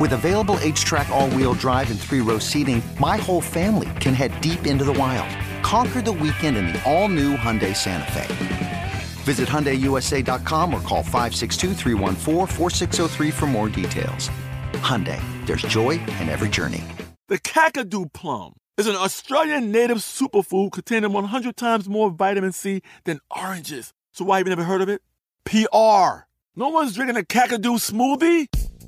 With available HTRAC, all wheel drive, and three row seating, my whole family can head deep into the wild. Conquer the weekend in the all new Hyundai Santa Fe. Visit HyundaiUSA.com or call 562 for more details. Hyundai, there's joy in every journey. The Kakadu plum is an Australian native superfood containing 100 times more vitamin C than oranges. So why have you never heard of it? PR. No one's drinking a Kakadu smoothie?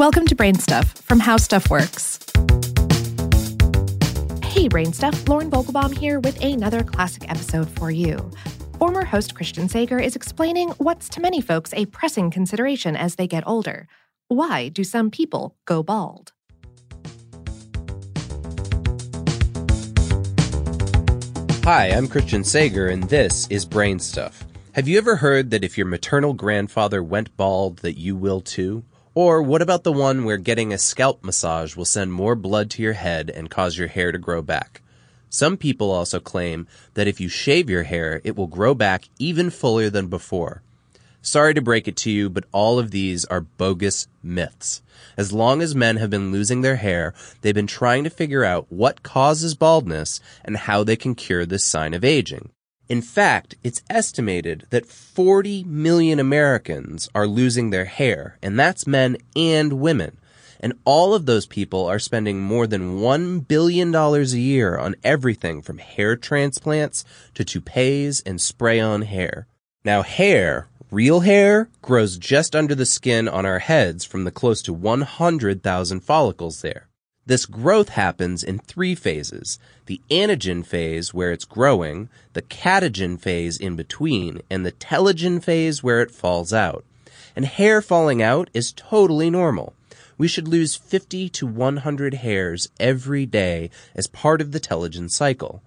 Welcome to Brain Stuff from How Stuff Works. Hey, Brain Stuff, Lauren Vogelbaum here with another classic episode for you. Former host Christian Sager is explaining what's to many folks a pressing consideration as they get older. Why do some people go bald? Hi, I'm Christian Sager, and this is Brain Stuff. Have you ever heard that if your maternal grandfather went bald, that you will too? Or what about the one where getting a scalp massage will send more blood to your head and cause your hair to grow back? Some people also claim that if you shave your hair, it will grow back even fuller than before. Sorry to break it to you, but all of these are bogus myths. As long as men have been losing their hair, they've been trying to figure out what causes baldness and how they can cure this sign of aging. In fact, it's estimated that 40 million Americans are losing their hair, and that's men and women. And all of those people are spending more than $1 billion a year on everything from hair transplants to toupees and spray on hair. Now, hair, real hair, grows just under the skin on our heads from the close to 100,000 follicles there. This growth happens in three phases. The anagen phase where it's growing, the catagen phase in between, and the telogen phase where it falls out. And hair falling out is totally normal. We should lose 50 to 100 hairs every day as part of the telogen cycle.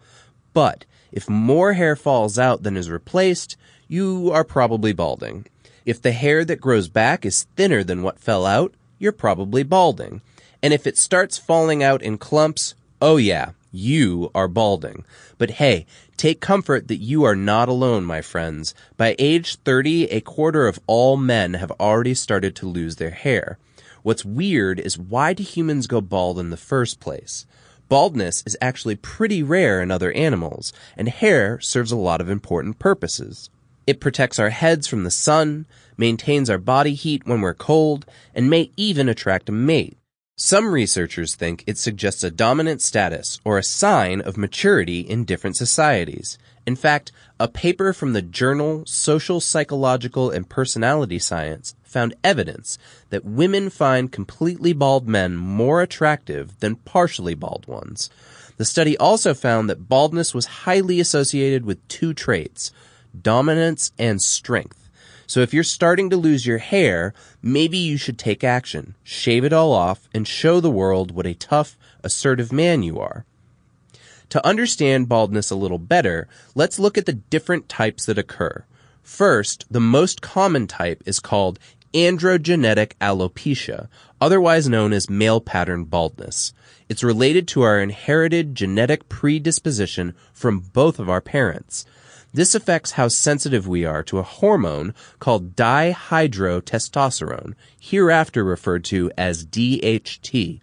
But if more hair falls out than is replaced, you are probably balding. If the hair that grows back is thinner than what fell out, you're probably balding. And if it starts falling out in clumps, oh yeah, you are balding. But hey, take comfort that you are not alone, my friends. By age 30, a quarter of all men have already started to lose their hair. What's weird is why do humans go bald in the first place? Baldness is actually pretty rare in other animals, and hair serves a lot of important purposes. It protects our heads from the sun, maintains our body heat when we're cold, and may even attract a mate. Some researchers think it suggests a dominant status or a sign of maturity in different societies. In fact, a paper from the journal Social Psychological and Personality Science found evidence that women find completely bald men more attractive than partially bald ones. The study also found that baldness was highly associated with two traits, dominance and strength. So if you're starting to lose your hair, maybe you should take action, shave it all off, and show the world what a tough, assertive man you are. To understand baldness a little better, let's look at the different types that occur. First, the most common type is called androgenetic alopecia, otherwise known as male pattern baldness. It's related to our inherited genetic predisposition from both of our parents. This affects how sensitive we are to a hormone called dihydrotestosterone, hereafter referred to as DHT.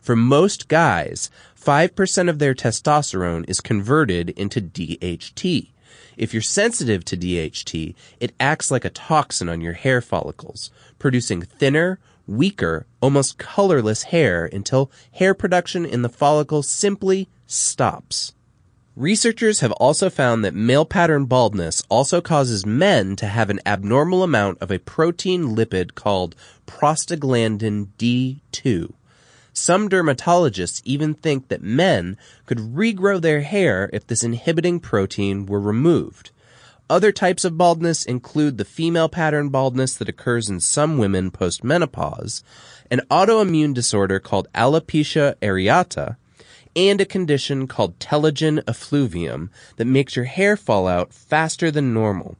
For most guys, 5% of their testosterone is converted into DHT. If you're sensitive to DHT, it acts like a toxin on your hair follicles, producing thinner, weaker, almost colorless hair until hair production in the follicle simply stops. Researchers have also found that male pattern baldness also causes men to have an abnormal amount of a protein lipid called prostaglandin D2. Some dermatologists even think that men could regrow their hair if this inhibiting protein were removed. Other types of baldness include the female pattern baldness that occurs in some women postmenopause, an autoimmune disorder called alopecia areata, and a condition called telogen effluvium that makes your hair fall out faster than normal.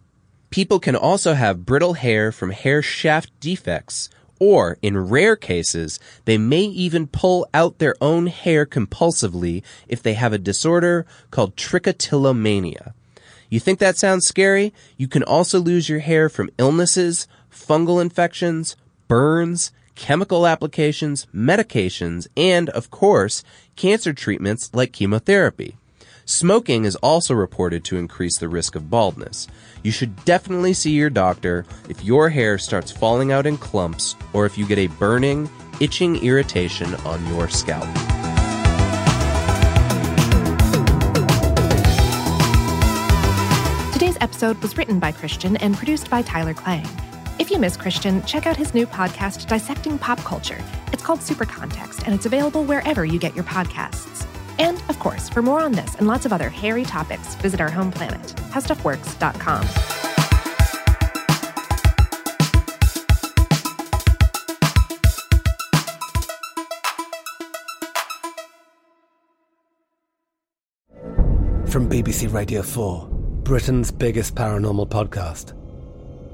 People can also have brittle hair from hair shaft defects, or in rare cases, they may even pull out their own hair compulsively if they have a disorder called trichotillomania. You think that sounds scary? You can also lose your hair from illnesses, fungal infections, burns, chemical applications, medications, and, of course, cancer treatments like chemotherapy. Smoking is also reported to increase the risk of baldness. You should definitely see your doctor if your hair starts falling out in clumps or if you get a burning, itching irritation on your scalp. Today's episode was written by Christian and produced by Tyler Klang. If you miss Christian, check out his new podcast, Dissecting Pop Culture. It's called Super Context, and it's available wherever you get your podcasts. And, of course, for more on this and lots of other hairy topics, visit our home planet, howstuffworks.com. From BBC Radio 4, Britain's biggest paranormal podcast